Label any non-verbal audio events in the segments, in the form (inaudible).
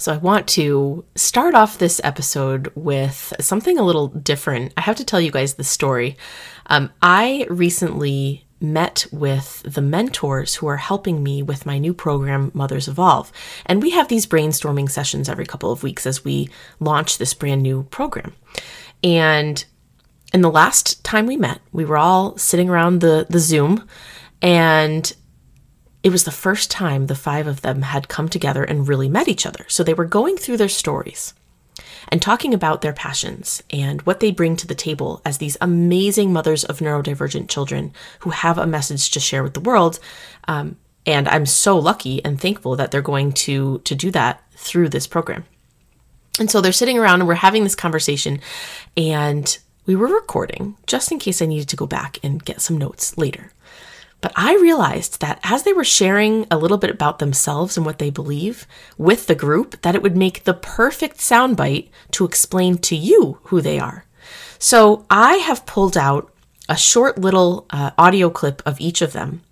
So, I want to start off this episode with something a little different. I have to tell you guys the story. Um, I recently met with the mentors who are helping me with my new program, Mothers Evolve. And we have these brainstorming sessions every couple of weeks as we launch this brand new program. And in the last time we met, we were all sitting around the, the Zoom, and it was the first time the five of them had come together and really met each other. So they were going through their stories and talking about their passions and what they bring to the table as these amazing mothers of neurodivergent children who have a message to share with the world. Um, and I'm so lucky and thankful that they're going to to do that through this program. And so they're sitting around and we're having this conversation, and we were recording just in case I needed to go back and get some notes later. But I realized that as they were sharing a little bit about themselves and what they believe with the group, that it would make the perfect soundbite to explain to you who they are. So I have pulled out a short little uh, audio clip of each of them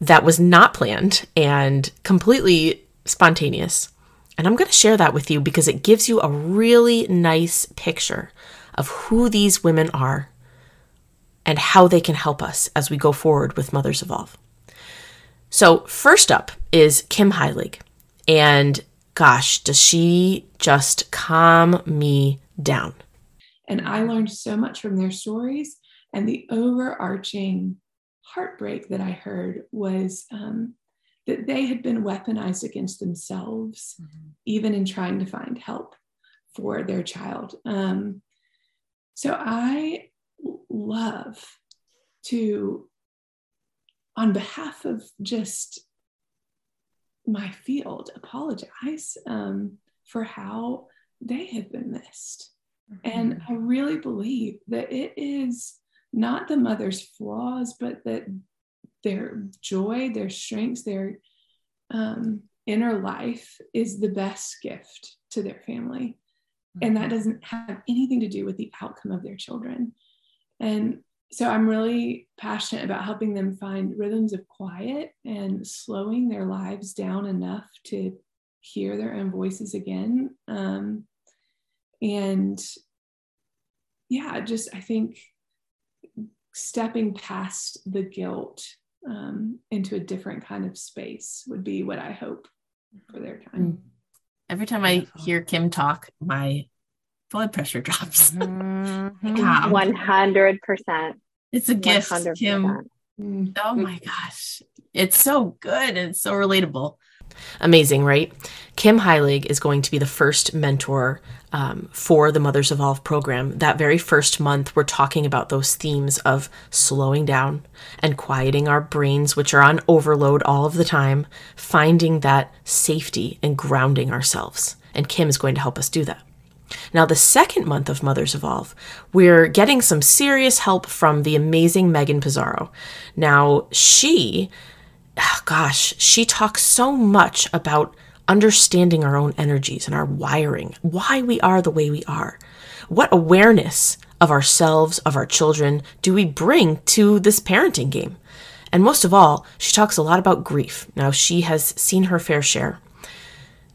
that was not planned and completely spontaneous. And I'm going to share that with you because it gives you a really nice picture of who these women are and how they can help us as we go forward with Mothers Evolve. So, first up is Kim Heilig. And gosh, does she just calm me down? And I learned so much from their stories. And the overarching heartbreak that I heard was um, that they had been weaponized against themselves, mm-hmm. even in trying to find help for their child. Um, so I love to, on behalf of just my field, apologize um, for how they have been missed. Mm-hmm. And I really believe that it is not the mother's flaws, but that their joy, their strengths, their um, inner life is the best gift to their family. Mm-hmm. And that mm-hmm. doesn't have anything to do with the outcome of their children. And so I'm really passionate about helping them find rhythms of quiet and slowing their lives down enough to hear their own voices again. Um, and yeah, just I think stepping past the guilt um, into a different kind of space would be what I hope for their time. Mm. Every time I hear Kim talk, my blood pressure drops. (laughs) Mm-hmm. One hundred percent. It's a gift, 100%. Kim. Oh my gosh, it's so good and so relatable. Amazing, right? Kim Heilig is going to be the first mentor um, for the Mothers Evolve program. That very first month, we're talking about those themes of slowing down and quieting our brains, which are on overload all of the time, finding that safety and grounding ourselves. And Kim is going to help us do that. Now, the second month of Mothers Evolve, we're getting some serious help from the amazing Megan Pizarro. Now, she, oh gosh, she talks so much about understanding our own energies and our wiring, why we are the way we are. What awareness of ourselves, of our children, do we bring to this parenting game? And most of all, she talks a lot about grief. Now, she has seen her fair share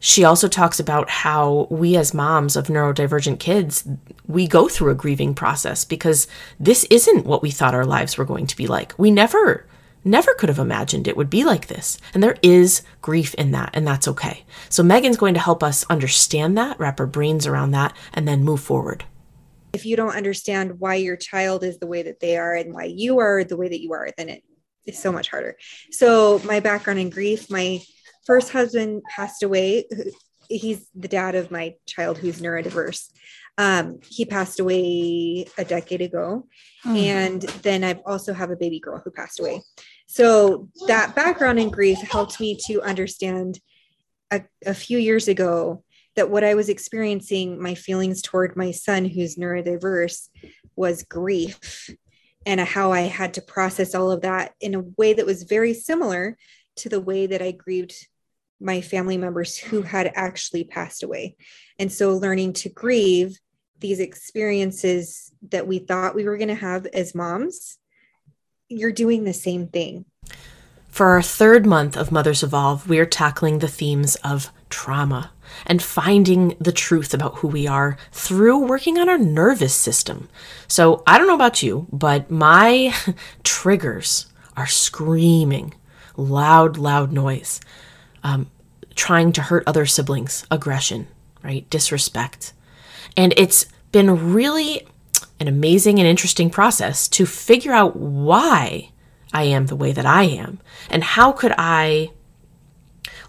she also talks about how we as moms of neurodivergent kids we go through a grieving process because this isn't what we thought our lives were going to be like. We never never could have imagined it would be like this. And there is grief in that and that's okay. So megan's going to help us understand that wrap our brains around that and then move forward. If you don't understand why your child is the way that they are and why you are the way that you are then it is so much harder. So my background in grief my first husband passed away. He's the dad of my child who's neurodiverse. Um, he passed away a decade ago. Mm. And then I also have a baby girl who passed away. So that background in grief helped me to understand a, a few years ago that what I was experiencing, my feelings toward my son who's neurodiverse, was grief and how I had to process all of that in a way that was very similar to the way that I grieved my family members who had actually passed away. And so learning to grieve these experiences that we thought we were going to have as moms, you're doing the same thing. For our third month of Mothers Evolve, we're tackling the themes of trauma. and finding the truth about who we are through working on our nervous system. So I don't know about you, but my (laughs) triggers are screaming, loud, loud noise, um, trying to hurt other siblings, aggression, right? Disrespect. And it's been really an amazing and interesting process to figure out why I am the way that I am and how could I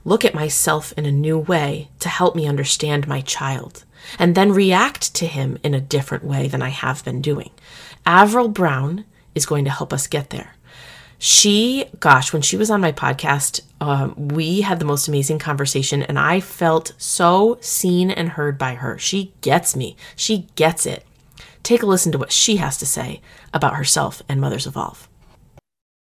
look at myself in a new way to help me understand my child and then react to him in a different way than I have been doing. Avril Brown is going to help us get there. She, gosh, when she was on my podcast, um, we had the most amazing conversation, and I felt so seen and heard by her. She gets me, she gets it. Take a listen to what she has to say about herself and Mothers Evolve.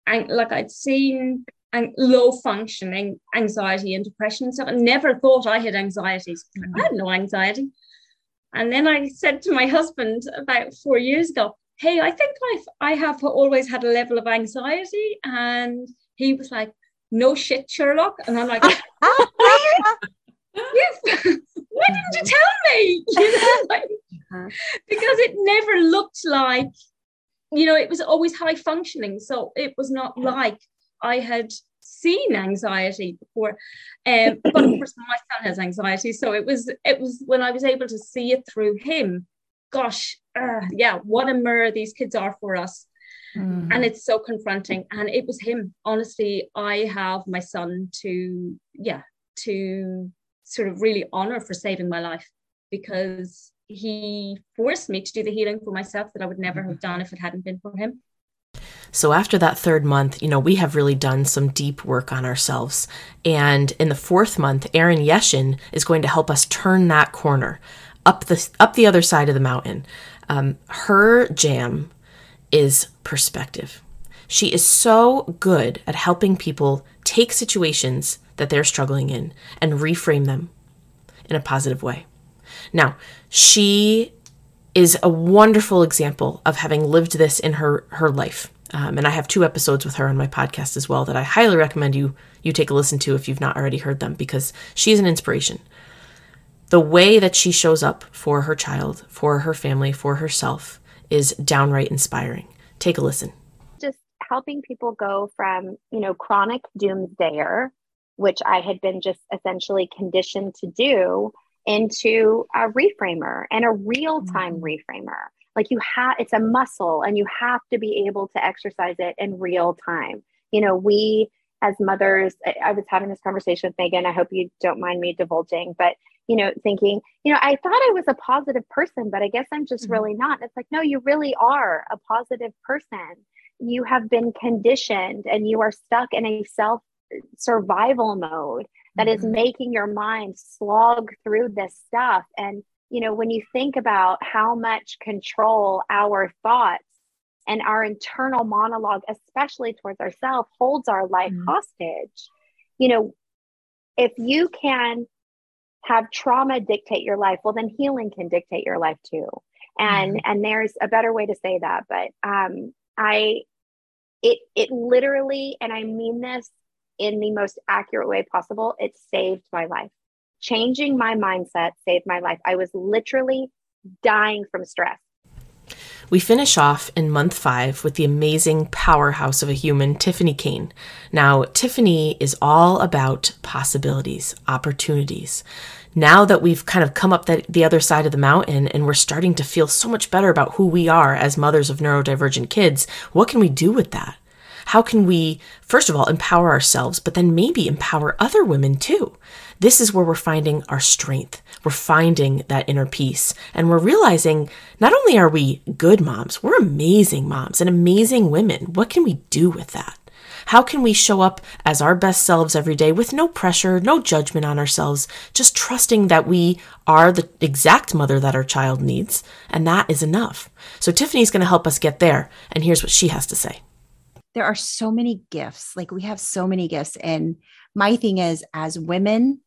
And like I'd seen and low functioning anxiety and depression and stuff. I never thought I had anxieties. I had no anxiety. And then I said to my husband about four years ago, Hey, I think I've I have always had a level of anxiety. And he was like, No shit, Sherlock. And I'm like, Yes, (laughs) why didn't you tell me? (laughs) You know, (laughs) like, uh-huh. because it never looked like, you know, it was always high functioning. So it was not like I had seen anxiety before. Um, but of (clears throat) course, my son has anxiety, so it was it was when I was able to see it through him. Gosh, uh, yeah, what a mirror these kids are for us. Mm. And it's so confronting. And it was him. Honestly, I have my son to, yeah, to sort of really honor for saving my life because he forced me to do the healing for myself that I would never have done if it hadn't been for him. So after that third month, you know, we have really done some deep work on ourselves. And in the fourth month, Erin Yeshin is going to help us turn that corner up the up the other side of the mountain. Um, her jam is perspective. She is so good at helping people take situations that they're struggling in and reframe them in a positive way. Now, she is a wonderful example of having lived this in her her life. Um, and I have two episodes with her on my podcast as well that I highly recommend you you take a listen to if you've not already heard them because she's an inspiration. The way that she shows up for her child, for her family, for herself is downright inspiring. Take a listen. Just helping people go from, you know, chronic doomsdayer, which I had been just essentially conditioned to do, into a reframer and a real time mm-hmm. reframer like you have it's a muscle and you have to be able to exercise it in real time you know we as mothers i was having this conversation with megan i hope you don't mind me divulging but you know thinking you know i thought i was a positive person but i guess i'm just mm-hmm. really not it's like no you really are a positive person you have been conditioned and you are stuck in a self survival mode that mm-hmm. is making your mind slog through this stuff and you know, when you think about how much control our thoughts and our internal monologue, especially towards ourselves, holds our life mm-hmm. hostage, you know, if you can have trauma dictate your life, well, then healing can dictate your life too. And mm-hmm. and there's a better way to say that, but um, I, it it literally, and I mean this in the most accurate way possible, it saved my life changing my mindset saved my life. I was literally dying from stress. We finish off in month five with the amazing powerhouse of a human, Tiffany Kane. Now, Tiffany is all about possibilities, opportunities. Now that we've kind of come up the, the other side of the mountain and we're starting to feel so much better about who we are as mothers of neurodivergent kids, what can we do with that? How can we, first of all, empower ourselves, but then maybe empower other women too? This is where we're finding our strength. We're finding that inner peace. And we're realizing not only are we good moms, we're amazing moms and amazing women. What can we do with that? How can we show up as our best selves every day with no pressure, no judgment on ourselves, just trusting that we are the exact mother that our child needs, and that is enough? So, Tiffany's going to help us get there, and here's what she has to say there are so many gifts. Like we have so many gifts. And my thing is, as women,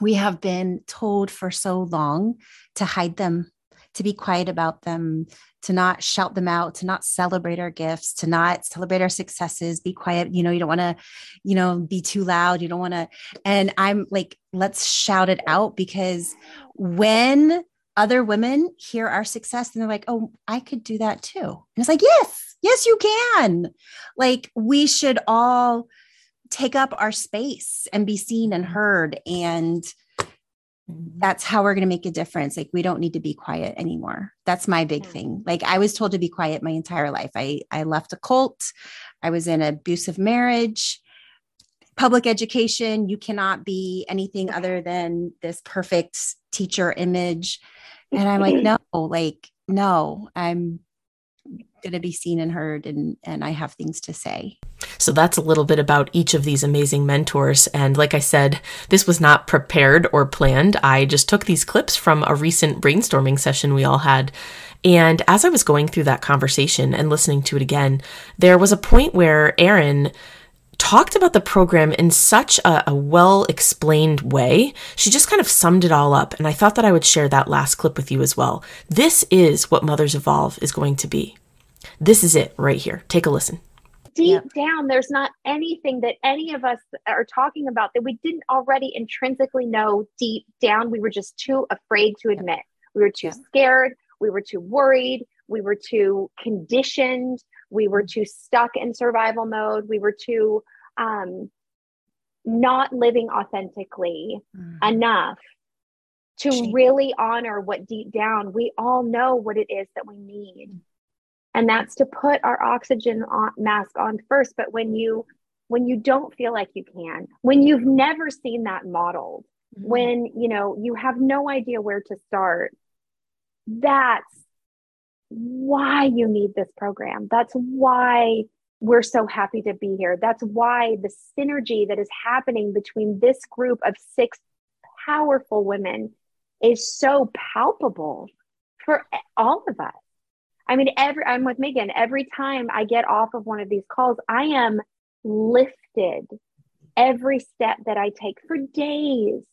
we have been told for so long to hide them, to be quiet about them, to not shout them out, to not celebrate our gifts, to not celebrate our successes, be quiet. You know, you don't want to, you know, be too loud. You don't want to. And I'm like, let's shout it out because when other women hear our success and they're like, oh, I could do that too. And it's like, yes, yes, you can. Like, we should all take up our space and be seen and heard. And mm-hmm. that's how we're going to make a difference. Like, we don't need to be quiet anymore. That's my big thing. Like, I was told to be quiet my entire life. I, I left a cult, I was in an abusive marriage public education you cannot be anything other than this perfect teacher image and i'm like mm-hmm. no like no i'm going to be seen and heard and and i have things to say so that's a little bit about each of these amazing mentors. And like I said, this was not prepared or planned. I just took these clips from a recent brainstorming session we all had. And as I was going through that conversation and listening to it again, there was a point where Erin talked about the program in such a, a well explained way. She just kind of summed it all up. And I thought that I would share that last clip with you as well. This is what Mothers Evolve is going to be. This is it right here. Take a listen. Deep yep. down, there's not anything that any of us are talking about that we didn't already intrinsically know deep down. We were just too afraid to admit. We were too scared. We were too worried. We were too conditioned we were too stuck in survival mode we were too um, not living authentically mm. enough to really honor what deep down we all know what it is that we need and that's to put our oxygen on, mask on first but when you when you don't feel like you can when you've never seen that modeled mm-hmm. when you know you have no idea where to start that's why you need this program. That's why we're so happy to be here. That's why the synergy that is happening between this group of six powerful women is so palpable for all of us. I mean, every I'm with Megan. Every time I get off of one of these calls, I am lifted every step that I take for days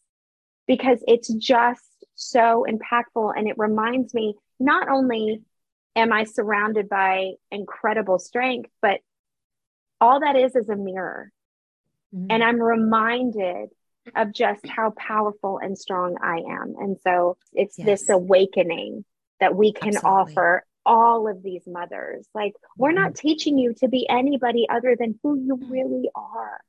because it's just so impactful and it reminds me not only am I surrounded by incredible strength? But all that is is a mirror. Mm-hmm. And I'm reminded of just how powerful and strong I am. And so it's yes. this awakening that we can Absolutely. offer all of these mothers. Like, we're mm-hmm. not teaching you to be anybody other than who you really are.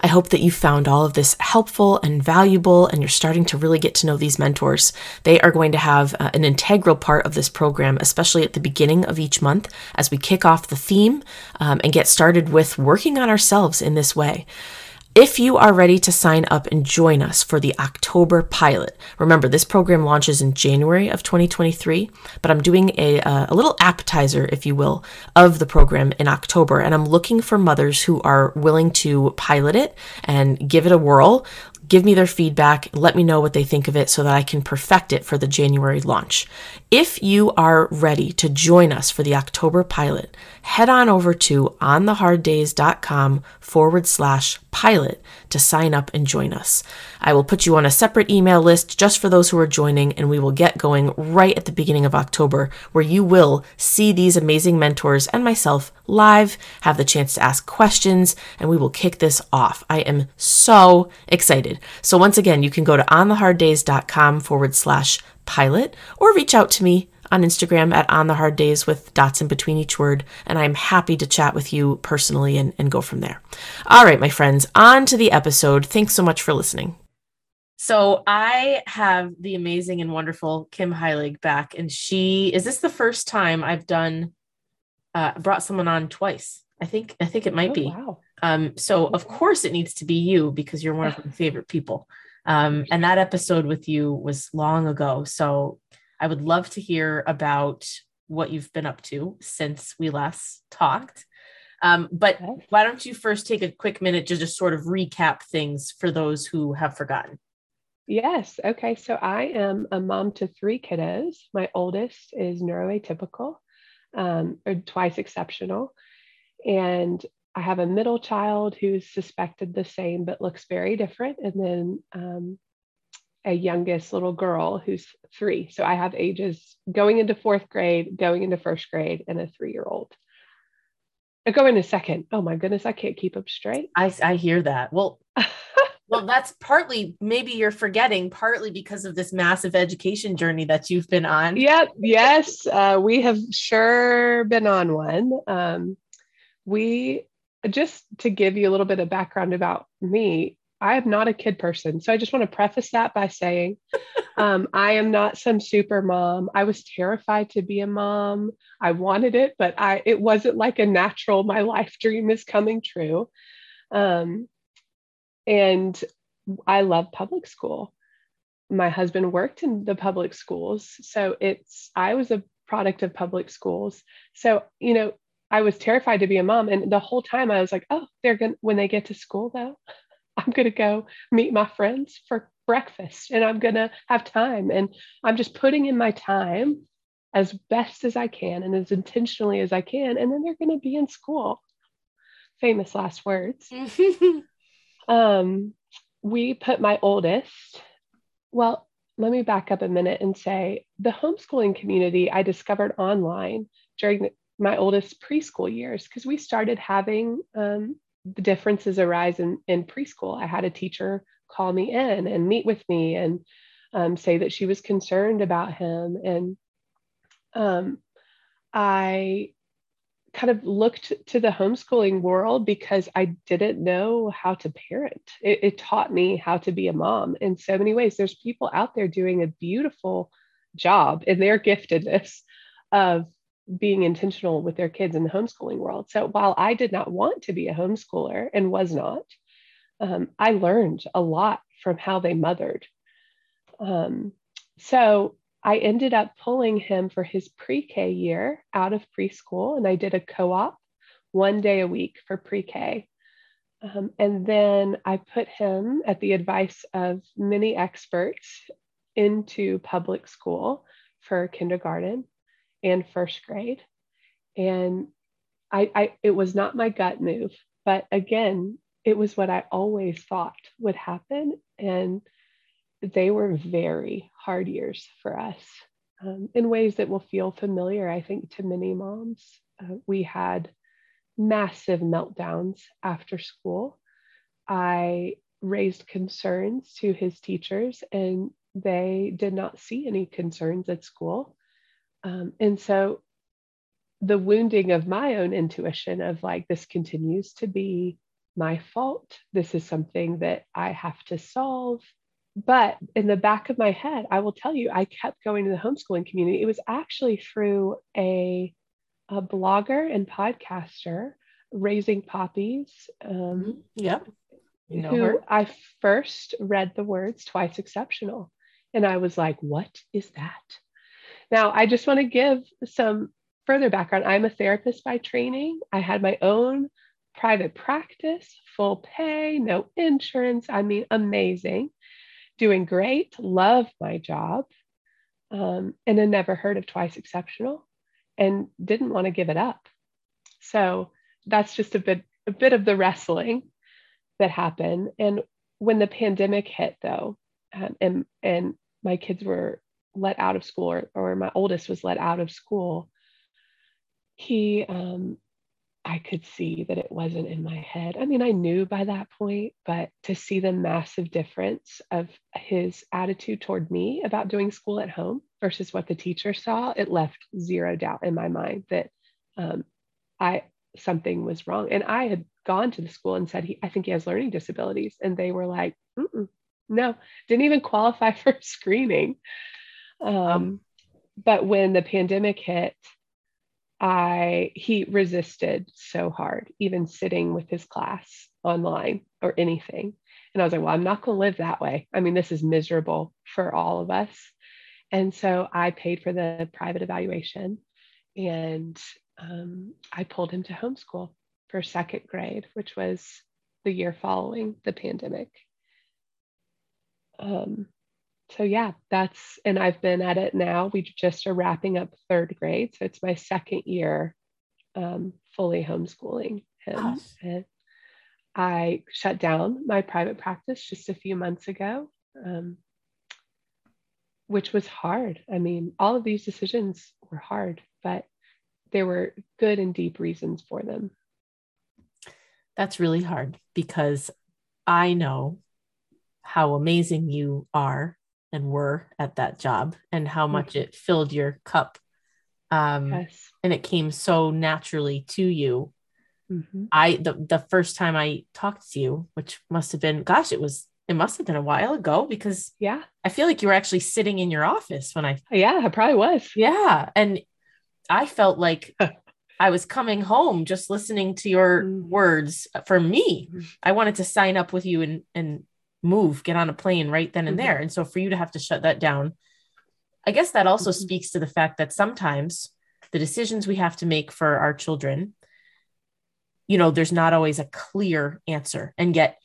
I hope that you found all of this helpful and valuable, and you're starting to really get to know these mentors. They are going to have uh, an integral part of this program, especially at the beginning of each month as we kick off the theme um, and get started with working on ourselves in this way. If you are ready to sign up and join us for the October pilot, remember this program launches in January of 2023, but I'm doing a, uh, a little appetizer, if you will, of the program in October. And I'm looking for mothers who are willing to pilot it and give it a whirl give me their feedback, let me know what they think of it so that I can perfect it for the January launch. If you are ready to join us for the October pilot, head on over to ontheharddays.com forward slash pilot to sign up and join us. I will put you on a separate email list just for those who are joining, and we will get going right at the beginning of October, where you will see these amazing mentors and myself live, have the chance to ask questions, and we will kick this off. I am so excited. So, once again, you can go to ontheharddays.com forward slash pilot or reach out to me on Instagram at On the Hard Days with dots in between each word, and I'm happy to chat with you personally and, and go from there. All right, my friends, on to the episode. Thanks so much for listening. So I have the amazing and wonderful Kim Heilig back, and she is this the first time I've done uh, brought someone on twice. I think I think it might oh, be. Wow. Um, so of course it needs to be you because you're one of my favorite people. Um, and that episode with you was long ago. So I would love to hear about what you've been up to since we last talked. Um, but okay. why don't you first take a quick minute to just sort of recap things for those who have forgotten? Yes. Okay. So I am a mom to three kiddos. My oldest is neuroatypical, um, or twice exceptional. And I have a middle child who's suspected the same but looks very different. And then um, a youngest little girl who's three. So I have ages going into fourth grade, going into first grade, and a three year old. Go into second. Oh my goodness, I can't keep up straight. I, I hear that. Well, (laughs) well, that's partly maybe you're forgetting, partly because of this massive education journey that you've been on. Yep. Yes. Uh, we have sure been on one. Um, we just to give you a little bit of background about me, I am not a kid person. So I just want to preface that by saying um, I am not some super mom. I was terrified to be a mom. I wanted it, but I it wasn't like a natural, my life dream is coming true. Um, and I love public school. My husband worked in the public schools. So it's, I was a product of public schools. So, you know, I was terrified to be a mom. And the whole time I was like, oh, they're going to, when they get to school though, I'm going to go meet my friends for breakfast and I'm going to have time. And I'm just putting in my time as best as I can and as intentionally as I can. And then they're going to be in school. Famous last words. (laughs) um, we put my oldest, well, let me back up a minute and say the homeschooling community I discovered online during my oldest preschool years because we started having um, the differences arise in, in preschool. I had a teacher call me in and meet with me and um, say that she was concerned about him. And um, I kind of looked to the homeschooling world because I didn't know how to parent. It, it, taught me how to be a mom in so many ways. There's people out there doing a beautiful job in their giftedness of being intentional with their kids in the homeschooling world. So while I did not want to be a homeschooler and was not, um, I learned a lot from how they mothered. Um, so I ended up pulling him for his pre K year out of preschool, and I did a co op one day a week for pre K. Um, and then I put him, at the advice of many experts, into public school for kindergarten and first grade. And I, I, it was not my gut move, but again, it was what I always thought would happen. And they were very hard years for us um, in ways that will feel familiar, I think, to many moms. Uh, we had massive meltdowns after school. I raised concerns to his teachers, and they did not see any concerns at school. Um, and so the wounding of my own intuition of like, this continues to be my fault. This is something that I have to solve. But in the back of my head, I will tell you, I kept going to the homeschooling community. It was actually through a, a blogger and podcaster, Raising Poppies. Um, mm-hmm. yep. You know who her. I first read the words twice exceptional. And I was like, what is that? Now, I just want to give some further background. I'm a therapist by training. I had my own private practice, full pay, no insurance. I mean, amazing. Doing great, love my job, um, and I never heard of Twice Exceptional and didn't want to give it up. So that's just a bit a bit of the wrestling that happened. And when the pandemic hit, though, um, and and my kids were let out of school or, or my oldest was let out of school he um, i could see that it wasn't in my head. I mean i knew by that point but to see the massive difference of his attitude toward me about doing school at home versus what the teacher saw it left zero doubt in my mind that um, i something was wrong. And i had gone to the school and said he i think he has learning disabilities. And they were like no didn't even qualify (laughs) for screening um, but when the pandemic hit, I he resisted so hard, even sitting with his class online or anything. And I was like, well, I'm not going to live that way. I mean, this is miserable for all of us. And so I paid for the private evaluation and um, I pulled him to homeschool for second grade, which was the year following the pandemic. Um, so yeah, that's and I've been at it now. We just are wrapping up third grade, so it's my second year um, fully homeschooling him. And I shut down my private practice just a few months ago. Um, which was hard. I mean, all of these decisions were hard, but there were good and deep reasons for them. That's really hard because I know how amazing you are and were at that job and how much mm-hmm. it filled your cup. Um, yes. And it came so naturally to you. Mm-hmm. I the the first time I talked to you, which must have been, gosh, it was it must have been a while ago because yeah, I feel like you were actually sitting in your office when I yeah, I probably was. Yeah. And I felt like (laughs) I was coming home just listening to your mm-hmm. words for me. Mm-hmm. I wanted to sign up with you and and move, get on a plane right then and mm-hmm. there. And so for you to have to shut that down, I guess that also mm-hmm. speaks to the fact that sometimes the decisions we have to make for our children, you know, there's not always a clear answer. And yet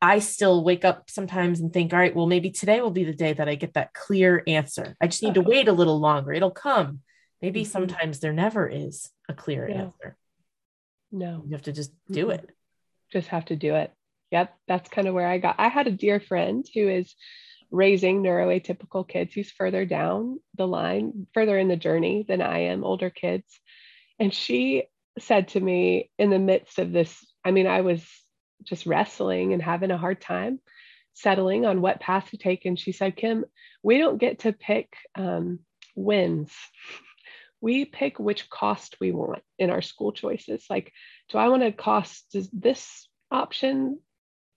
I still wake up sometimes and think, all right, well, maybe today will be the day that I get that clear answer. I just need to uh-huh. wait a little longer. It'll come. Maybe mm-hmm. sometimes there never is a clear yeah. answer. No. You have to just do it. Just have to do it yep, that's kind of where I got. I had a dear friend who is raising neuroatypical kids who's further down the line, further in the journey than I am, older kids. And she said to me in the midst of this, I mean, I was just wrestling and having a hard time settling on what path to take. And she said, Kim, we don't get to pick um, wins. We pick which cost we want in our school choices. Like, do I want to cost this option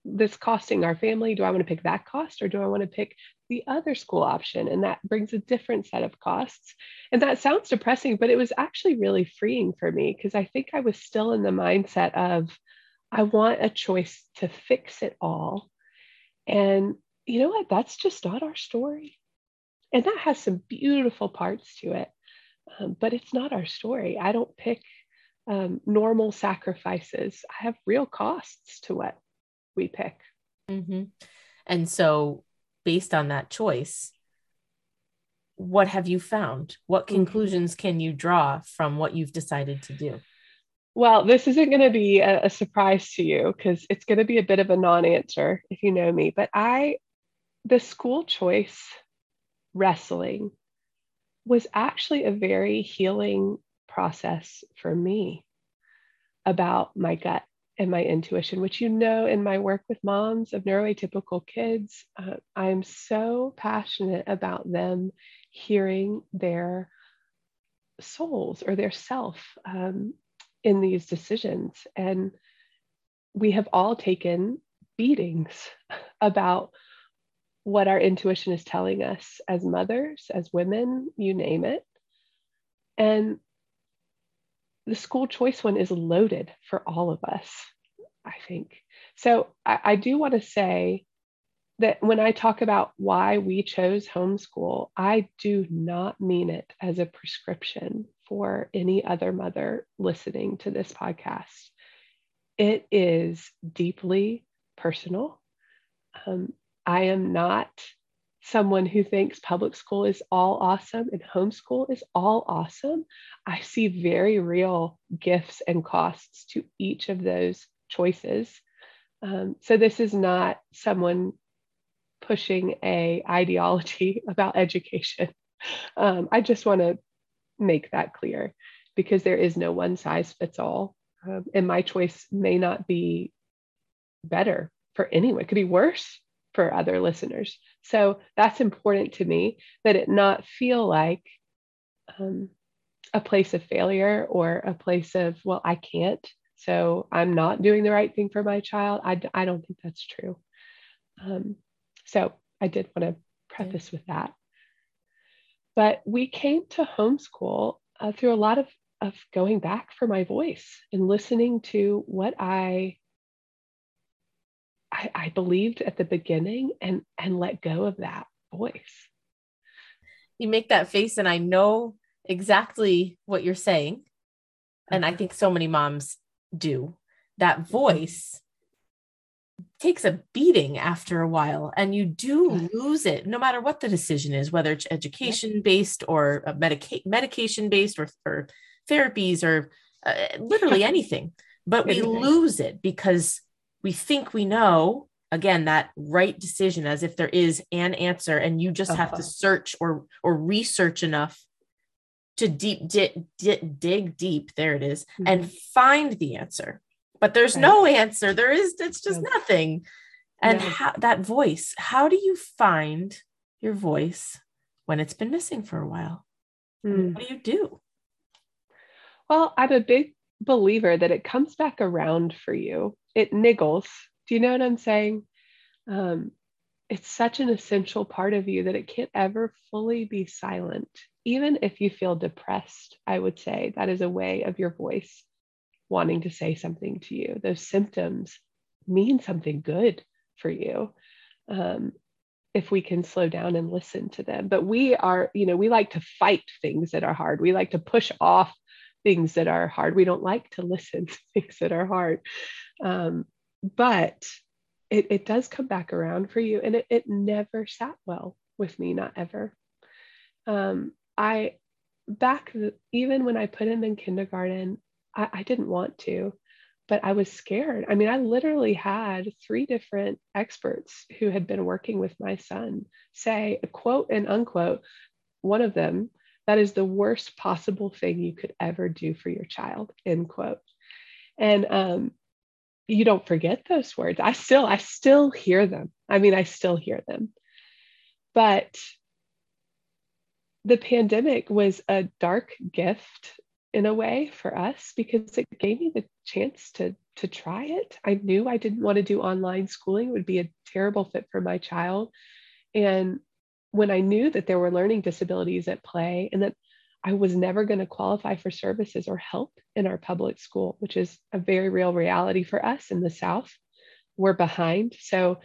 this costing our family? Do I want to pick that cost or do I want to pick the other school option? And that brings a different set of costs. And that sounds depressing, but it was actually really freeing for me because I think I was still in the mindset of, I want a choice to fix it all. And you know what? That's just not our story. And that has some beautiful parts to it, um, but it's not our story. I don't pick um, normal sacrifices. I have real costs to what we pick. Mm-hmm. And so, based on that choice, what have you found? What mm-hmm. conclusions can you draw from what you've decided to do? Well, this isn't going to be a, a surprise to you because it's going to be a bit of a non answer if you know me. But I, the school choice wrestling was actually a very healing process for me about my gut and my intuition, which you know in my work with moms of neuroatypical kids, uh, I'm so passionate about them hearing their souls or their self um, in these decisions. And we have all taken beatings about what our intuition is telling us as mothers, as women, you name it. And the school choice one is loaded for all of us, I think. So I, I do want to say that when I talk about why we chose homeschool, I do not mean it as a prescription for any other mother listening to this podcast. It is deeply personal. Um, I am not someone who thinks public school is all awesome and homeschool is all awesome, I see very real gifts and costs to each of those choices. Um, so this is not someone pushing a ideology (laughs) about education. Um, I just want to make that clear because there is no one size fits all. Um, and my choice may not be better for anyone. It could be worse for other listeners. So that's important to me that it not feel like um, a place of failure or a place of, well, I can't. So I'm not doing the right thing for my child. I, I don't think that's true. Um, so I did want to preface with that. But we came to homeschool uh, through a lot of, of going back for my voice and listening to what I I, I believed at the beginning and and let go of that voice. You make that face, and I know exactly what you're saying. And I uh-huh. think so many moms do. That mm-hmm. voice takes a beating after a while and you do lose it no matter what the decision is whether it's education based or uh, medica- medication based or, or therapies or uh, literally anything. But we lose it because we think we know again that right decision as if there is an answer and you just have to Uh-huh. search or or research enough to deep di- di- dig deep there it is, and find the answer but there's Right. no answer there is it's just No. nothing and how, that voice how do you find your voice when it's been missing for a while Mm. what do you do Well, I'm a big believer that it comes back around for you. It niggles. Do you know what I'm saying? Um, it's such an essential part of you that it can't ever fully be silent. Even if you feel depressed, I would say that is a way of your voice wanting to say something to you. Those symptoms mean something good for you. Um, if we can slow down and listen to them. But we are, you know, we like to fight things that are hard. We like to push off things that are hard. We don't like to listen (laughs) to things that are hard. Um, but it, it does come back around for you. And it, it never sat well with me, not ever. Um, I, back even when I put him in kindergarten, I, I didn't want to, but I was scared. I mean, I literally had three different experts who had been working with my son say, quote and unquote, one of them that is the worst possible thing you could ever do for your child end quote. And um, you don't forget those words. I still i still hear them. I mean i still hear them. But the pandemic was a dark gift in a way for us because it gave me the chance to to try it. I knew i didn't want to do online schooling. It would be a terrible fit for my child. And when I knew that there were learning disabilities at play and that I was never going to qualify for services or help in our public school, which is a very real reality for us in the South, we're behind. So,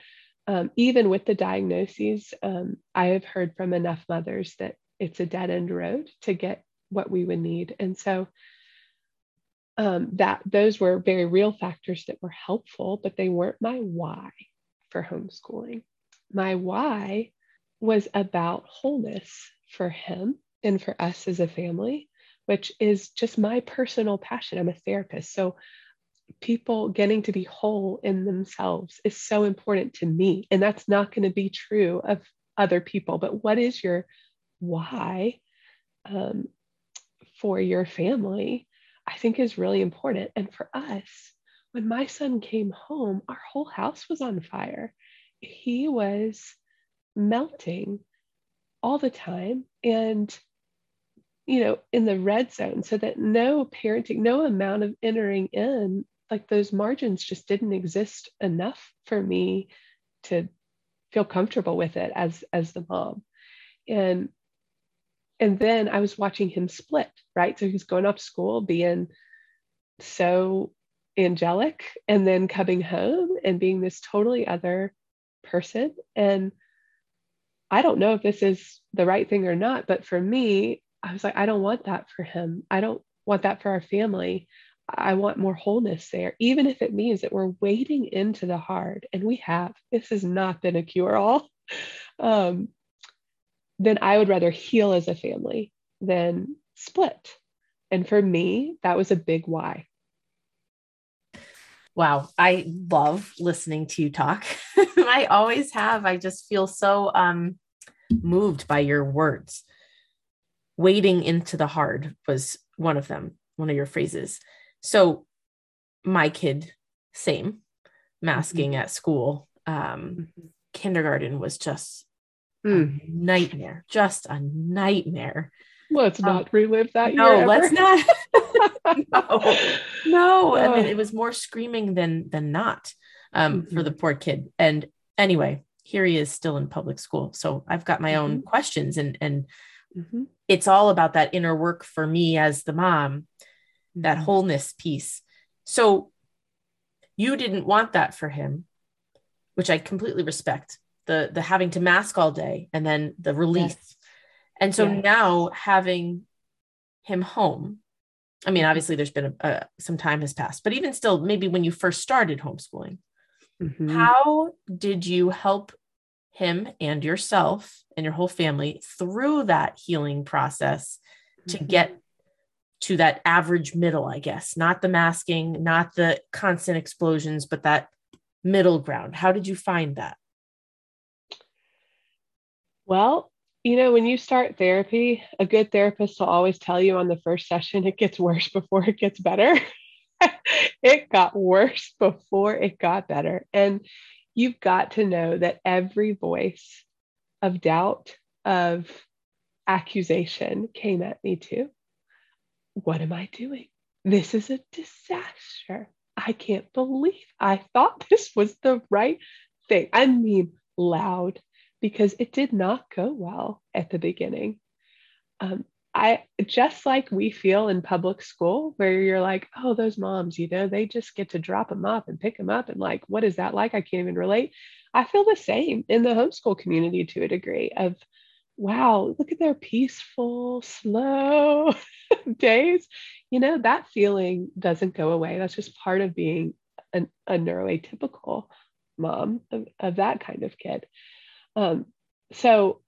um, even with the diagnoses, um, I have heard from enough mothers that it's a dead end road to get what we would need. And so, um, that those were very real factors that were helpful, but they weren't my why for homeschooling. My why was about wholeness for him and for us as a family, which is just my personal passion. I'm a therapist. So, people getting to be whole in themselves is so important to me. And that's not going to be true of other people. But what is your why um, for your family? I think is really important. And for us, when my son came home, our whole house was on fire. He was melting all the time and you know in the red zone so that no parenting no amount of entering in like those margins just didn't exist enough for me to feel comfortable with it as as the mom. And and then i was watching him split right? So he's going off to school being so angelic and then coming home and being this totally other person. And I don't know if this is the right thing or not, but for me, I was like, I don't want that for him. I don't want that for our family. I want more wholeness there, even if it means that we're wading into the hard, and we have. This has not been a cure all. (laughs) Um, then I would rather heal as a family than split. And for me, that was a big why. Wow, I love listening to you talk. (laughs) I always have. I just feel so um moved by your words. Wading into the hard was one of them, one of your phrases. So my kid, same, masking at school. Um, kindergarten was just a Mm. nightmare, just a nightmare. Let's Um, not relive that. no, year let's not. (laughs) (laughs) no, no. I mean, it was more screaming than than not um, for Mhm. the poor kid. And anyway, here he is still in public school. So I've got my own questions, and and Mhm. it's all about that inner work for me as the mom, that Mhm. wholeness piece. So you didn't want that for him, which I completely respect. The the having to mask all day and then the release. And so Yes. now having him home, I mean, obviously there's been a, a, some time has passed, but even still, maybe when you first started homeschooling, Mhm. how did you help him and yourself and your whole family through that healing process to Mhm. get to that average middle, I guess, not the masking, not the constant explosions, but that middle ground? How did you find that? Well, you know, when you start therapy, a good therapist will always tell you on the first session it gets worse (laughs) before it gets better. (laughs) it got worse before it got better. And you've got to know that every voice of doubt, of accusation came at me too. What am I doing? This is a disaster. I can't believe I thought (laughs) this was the right thing. I mean, loud, because it did not go well at the beginning. Um, I just like we feel in public school, where you're like, oh, those moms, you know, they just get to drop them off and pick them up. And like, what is that like? I can't even relate. I feel the same in the homeschool community to a degree of, wow, look at their peaceful, slow (laughs) days. You know, that feeling doesn't go away. That's just part of being an, a neuroatypical mom of, of that kind of kid. Um, so,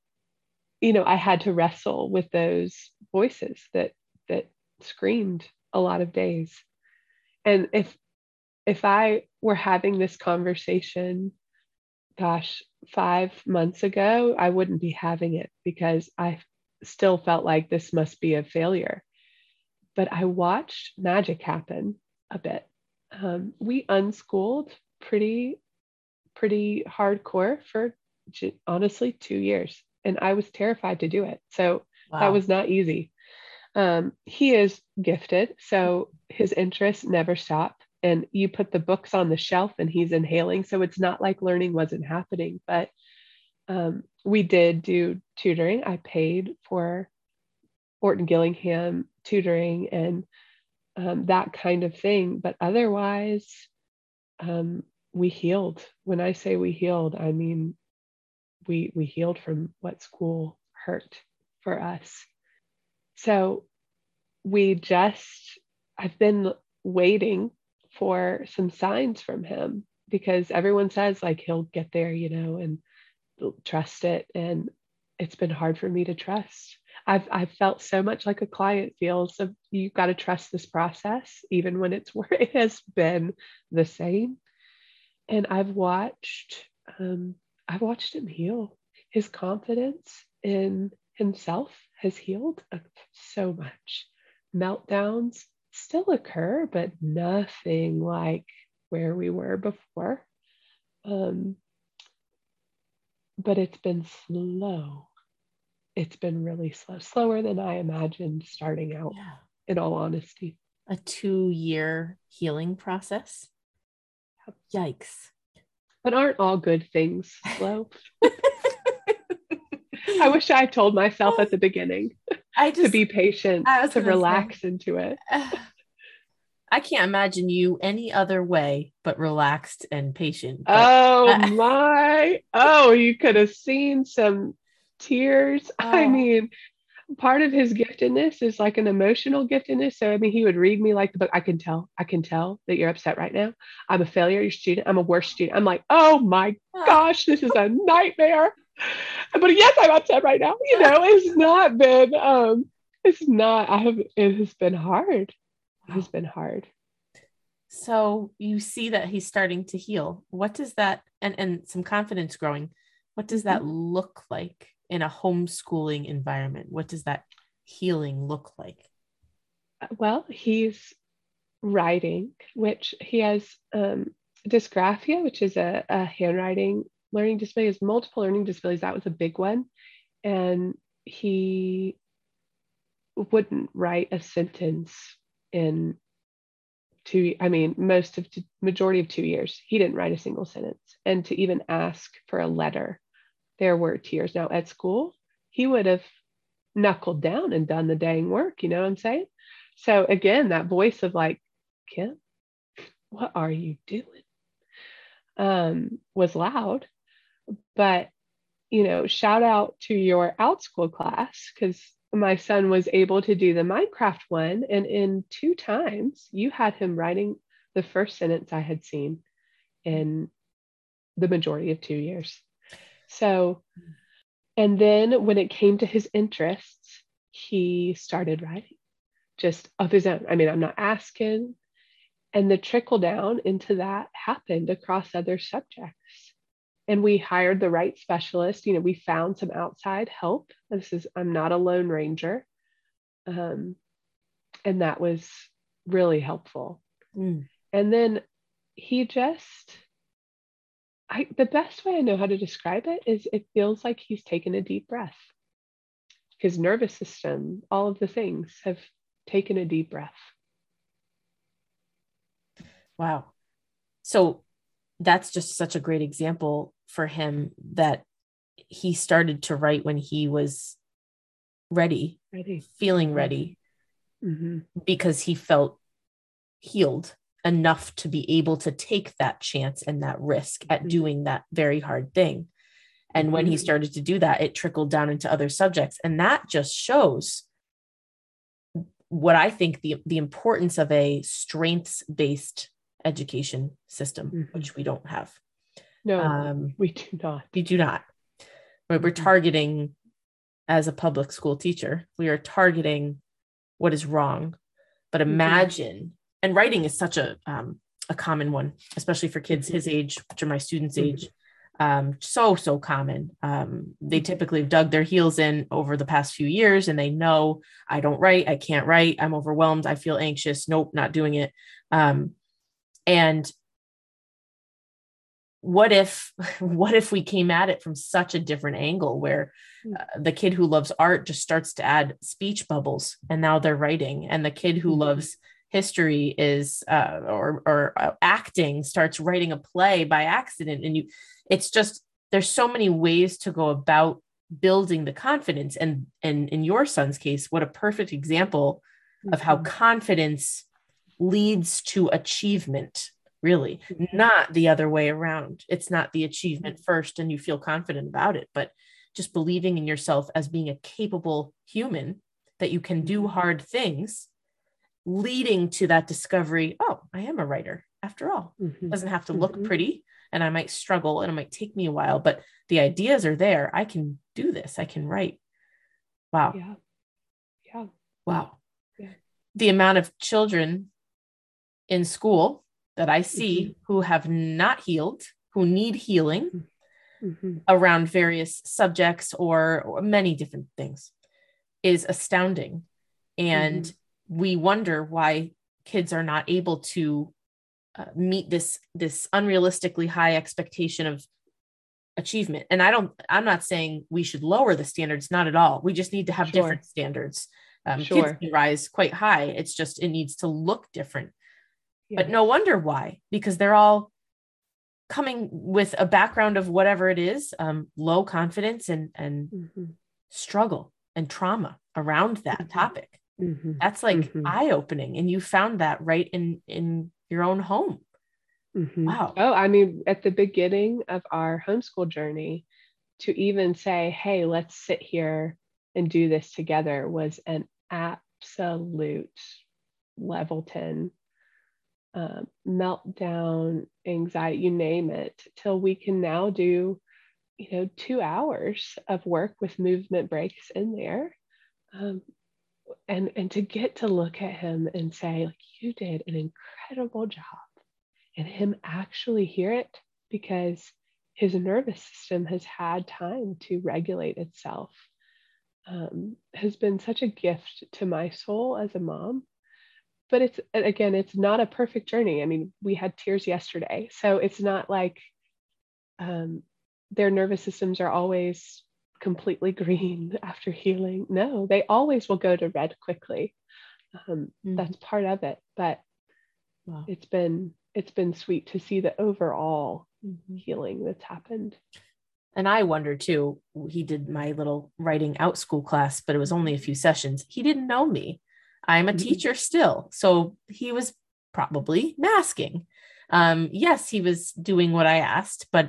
you know, I had to wrestle with those voices that that screamed a lot of days. And if if I were having this conversation, gosh, five months ago, I wouldn't be having it because I still felt like this must be a failure. But I watched magic happen a bit. Um, we unschooled pretty, pretty hardcore for honestly two years and i was terrified to do it. So wow. that was not easy. Um, he is gifted so his interests never stop. And you put the books on the shelf and he's inhaling so it's not like learning wasn't happening. But um, we did do tutoring. I paid for orton gillingham tutoring and um, that kind of thing. But otherwise um, we healed. When i say we healed i mean we we healed from what school hurt for us. So we just i've been waiting for some signs from him because everyone says like he'll get there you know and trust it. And it's been hard for me to trust. I've i've felt so much like a client feels of you've got to trust this process even when it's (laughs) where it has been the same. And i've watched um, I've watched him heal. His confidence in himself has healed so much. Meltdowns still occur, but nothing like where we were before. Um, but it's been slow. It's been really slow, slower than I imagined starting out, yeah. in all honesty. A two year healing process. Yikes. But aren't all good things slow? (laughs) I wish I told myself at the beginning I just, to be patient, to relax say, into it. (sighs) I can't imagine you any other way but relaxed and patient. But, oh uh, my. Oh, you could have seen some tears. Oh. I mean, part of his giftedness is like an emotional giftedness. So I mean, he would read me like the book. I can tell. I can tell that you're upset right now. I'm a failure your student. I'm a worst student. I'm like, oh my gosh, this is a nightmare. But yes, I'm upset right now. You know, it's not been. Um, it's not. I have. It has been hard. It has been hard. So you see that he's starting to heal. What does that and and some confidence growing? What does that mm-hmm. look like? In a homeschooling environment? What does that healing look like? Well, he's writing, which he has um, dysgraphia, which is a, a handwriting learning disability, has multiple learning disabilities. That was a big one. And he wouldn't write a sentence in two i mean most of the majority of two years he didn't write a single sentence and to even ask for a letter there were tears. Now at school, he would have knuckled down and done the dang work. You know what I'm saying? So again, that voice of like, Kim, what are you doing? Um, was loud, but you know, shout out to your Outschool class because my son was able to do the Minecraft one, and in two times, you had him writing the first sentence I had seen in the majority of two years. So, and then when it came to his interests, he started writing just of his own. I mean, I'm not asking. and the trickle down into that happened across other subjects and we hired the right specialist you know we found some outside help this is i'm not a lone ranger um, and that was really helpful Mm. and then he just I the best way I know how to describe it is it feels like he's taken a deep breath. His nervous system, all of the things have taken a deep breath. Wow. So that's just such a great example for him that he started to write when he was ready, Ready. feeling ready, Mm-hmm. because he felt healed enough to be able to take that chance and that risk at Mhm. doing that very hard thing. And when he Mhm. started to do that, it trickled down into other subjects. And that just shows what I think the, the importance of a strengths based education system, Mhm. which we don't have. No, Um, we do not. we do not. We're Mhm. targeting, as a public school teacher, we are targeting what is wrong. But Mm-hmm. imagine, and writing is such a um, a common one, especially for kids his age, which are my students' Mhm. age. Um, so so common. Um, they Mhm. typically have dug their heels in over the past few years, and they know I don't write, I can't write, I'm overwhelmed, I feel anxious. Nope, not doing it. Um, and what if (laughs) what if we came at it from such a different angle where Mm. uh, the kid who loves art just starts to add speech bubbles and now they're writing and the kid who Mhm. loves history is uh, or or uh, acting starts writing a play by accident and you it's just there's so many ways to go about building the confidence and and in your son's case what a perfect example of how Mhm. confidence leads to achievement really Mhm. not the other way around it's not the achievement first and you feel confident about it but just believing in yourself as being a capable human that you can do Mhm. hard things leading to that discovery oh i am a writer after all Mhm. it doesn't have to look Mhm. pretty and i might struggle and it might take me a while but the ideas are there i can do this i can write wow Yeah. Yeah. Wow. Yeah. The amount of children in school that I see Mm-hmm. who have not healed, who need healing Mhm. around various subjects or, or many different things is astounding. And Mm-hmm. We wonder why kids are not able to uh, meet this this unrealistically high expectation of achievement and i don't i'm not saying we should lower the standards not at all we just need to have Sure. different standards um, Sure. kids can rise quite high it's just it needs to look different but no wonder why because they're all coming with a background of whatever it is um, low confidence and and Mhm. struggle and trauma around that Mhm. topic Mhm. that's like Mhm. eye-opening and you found that right in in your own home Mhm. Wow. Oh, I mean, at the beginning of our homeschool journey, to even say, hey, let's sit here and do this together was an absolute level 10 um, meltdown, anxiety, you name it, till we can now do, you know, two hours of work with movement breaks in there. Um, and and to get to look at him and say, like, you did an incredible job and him actually hear it because his nervous system has had time to regulate itself um, has been such a gift to my soul as a mom. But it's again it's not a perfect journey. I mean we had tears yesterday so it's not like um, their nervous systems are always completely green (laughs) after healing no they always will go to red quickly um, Mhm. that's part of it but Wow. it's been it's been sweet to see the overall Mhm. healing that's happened And I wonder too, he did my little writing Outschool class, but it was only a few sessions. He didn't know me. I'm a Mhm. teacher still. So he was probably masking. Um, yes, he was doing what I asked, but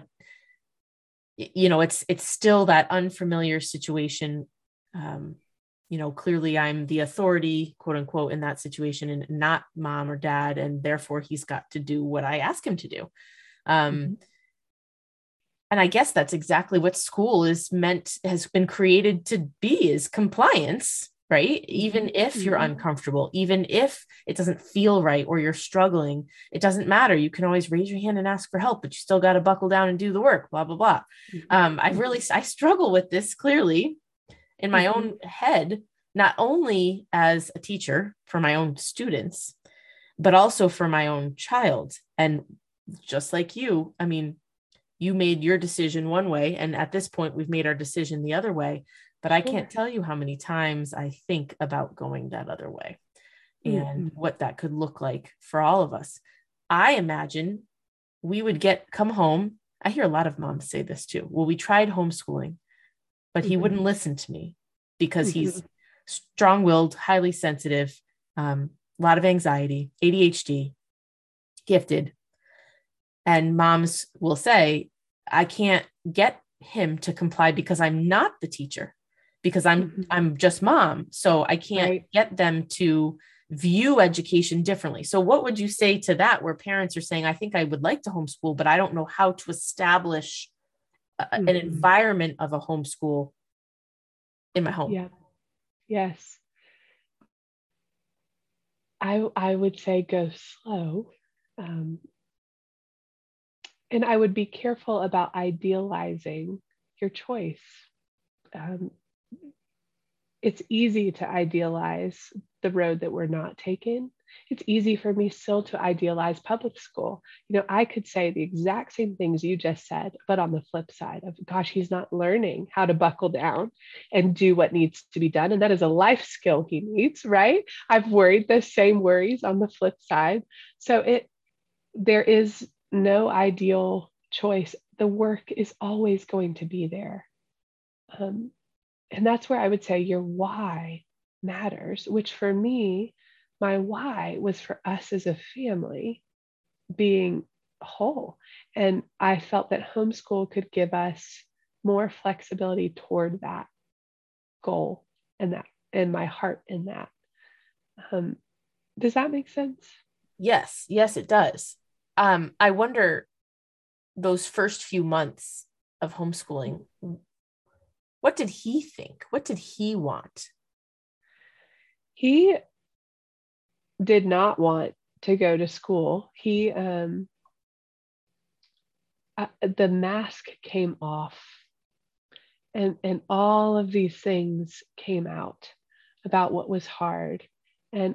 you know, it's it's still that unfamiliar situation. Um, you know, clearly I'm the authority, quote unquote, in that situation and not mom or dad, and therefore he's got to do what I ask him to do. Um, Mhm. and i guess that's exactly what school is meant has been created to be is compliance right? Even if you're Mhm. uncomfortable, even if it doesn't feel right or you're struggling, it doesn't matter. You can always raise your hand and ask for help, but you still got to buckle down and do the work, blah, blah, blah. Um, I really, I struggle with this clearly in my Mhm. own head, not only as a teacher for my own students, but also for my own child. And just like you, I mean, you made your decision one way, and at this point, we've made our decision the other way. But I can't tell you how many times I think about going that other way and what that could look like for all of us. I imagine we would get come home. I hear a lot of moms say this too. Well, we tried homeschooling, but he Mhm. wouldn't listen to me because he's (laughs) strong-willed, highly sensitive, um, a lot of anxiety, ADHD, gifted. And moms will say, I can't get him to comply because I'm not the teacher, because I'm Mhm. I'm just mom. So I can't Right. get them to view education differently. So what would you say to that where parents are saying, I think I would like to homeschool, but I don't know how to establish a- an Mhm. environment of a homeschool in my home? Yeah. Yes. I I would say go slow. Um, and I would be careful about idealizing your choice. Um, it's easy to idealize the road that we're not taking. It's easy for me still to idealize public school. You know, I could say the exact same things you just said, but on the flip side of, gosh, he's not learning how to buckle down and do what needs to be done. And that is a life skill he needs, right? I've worried the same worries on the flip side. So it, there is no ideal choice. The work is always going to be there. Um, and that's where I would say your why matters, which for me, my why was for us as a family being whole. And I felt that homeschool could give us more flexibility toward that goal and that and my heart in that. Um, does that make sense? Yes, yes, it does. Um, I wonder those first few months of homeschooling, what did he think? What did he want? He did not want to go to school. He, um, uh, the mask came off, and and all of these things came out about what was hard, and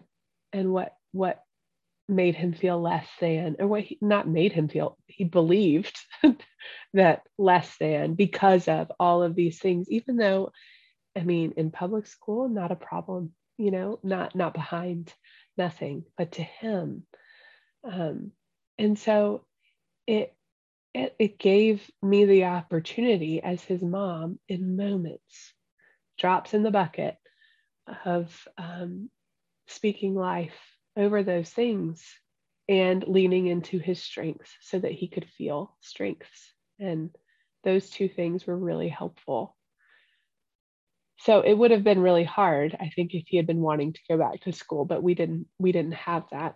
and what what made him feel less than, or what he, not made him feel. He believed (laughs) that less than because of all of these things, even though, I mean, in public school, not a problem. You know, not not behind nothing, but to him. Um, and so it, it it gave me the opportunity as his mom in moments, drops in the bucket of um, speaking life over those things and leaning into his strengths so that he could feel strengths. And those two things were really helpful so it would have been really hard i think if he had been wanting to go back to school but we didn't we didn't have that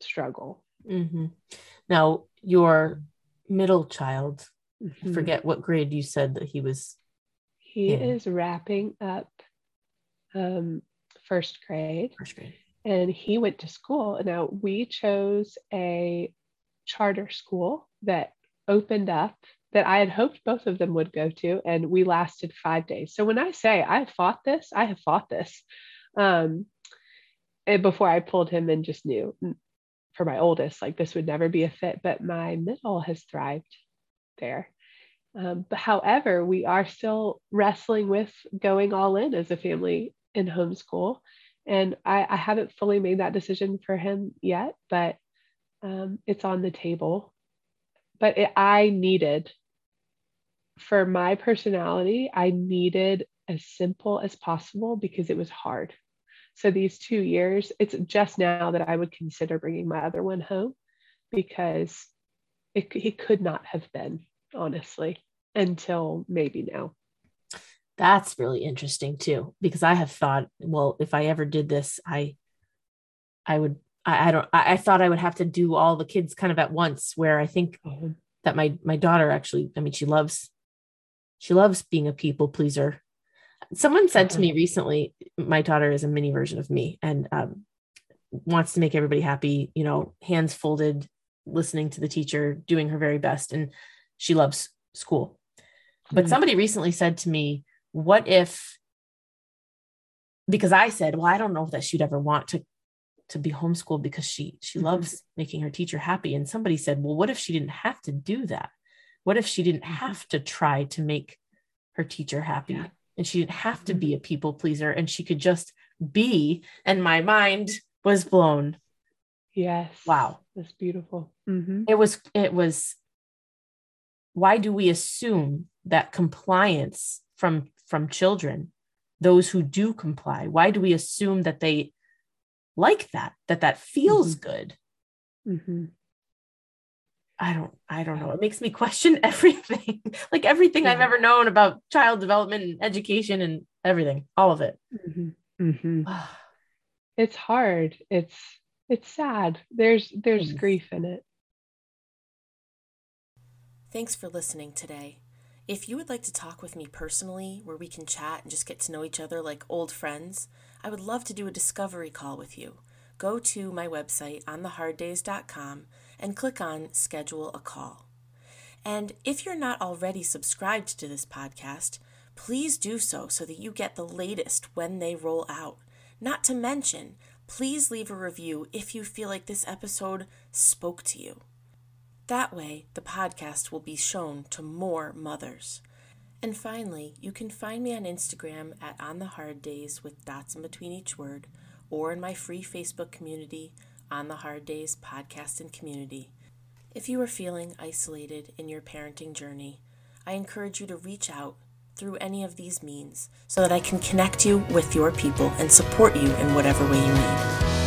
struggle Mm-hmm. Now, your middle child, I Mhm. forget what grade you said that he was. he Yeah. is wrapping up um, first grade First grade. And he went to school. Now we chose a charter school that opened up that i had hoped both of them would go to and we lasted five days. So when i say i fought this i have fought this um, and before i pulled him and just knew for my oldest like this would never be a fit but my middle has thrived there. Um, but however we are still wrestling with going all in as a family in homeschool and I, I haven't fully made that decision for him yet but um, it's on the table. But it, i needed for my personality i needed as simple as possible because it was hard. So these two years it's just now that i would consider bringing my other one home because it, he could not have been honestly until maybe now That's really interesting too, because I have thought, well, if I ever did this, I, I would, I, I don't, I, I thought I would have to do all the kids kind of at once. Where I think that my my daughter actually, I mean, she loves, she loves being a people pleaser, Someone said to me recently, my daughter is a mini version of me and um, wants to make everybody happy, you know, hands folded, listening to the teacher, doing her very best. And she loves school. But Mhm. somebody recently said to me, What if, because I said, Well, I don't know that she'd ever want to to be homeschooled because she she Mhm. loves making her teacher happy and somebody said well what if she didn't have to do that what if she didn't have to try to make her teacher happy Yeah. and she didn't have to be a people pleaser and she could just be and my mind was blown Yes. wow That's beautiful. Mm-hmm. it was it was why do we assume that compliance from from children those who do comply why do we assume that they like that that that feels good Mm-hmm. i don't i don't know it makes me question (laughs) everything like everything i've ever known about child development and education and everything all of it Mm-hmm. Mm-hmm. (sighs) It's hard. It's it's sad. There's there's Yes. grief in it. Thanks for listening today. If you would like to talk with me personally, where we can chat and just get to know each other like old friends, I would love to do a discovery call with you. Go to my website, ontheharddays.com, and click on Schedule a Call. And if you're not already subscribed to this podcast, please do so so that you get the latest when they roll out. Not to mention, please leave a review if you feel like this episode spoke to you. That way, the podcast will be shown to more mothers. And finally, you can find me on Instagram at On the Hard Days with dots in between each word, or in my free Facebook community, On the Hard Days Podcast and Community. If you are feeling isolated in your parenting journey, I encourage you to reach out through any of these means so that I can connect you with your people and support you in whatever way you need.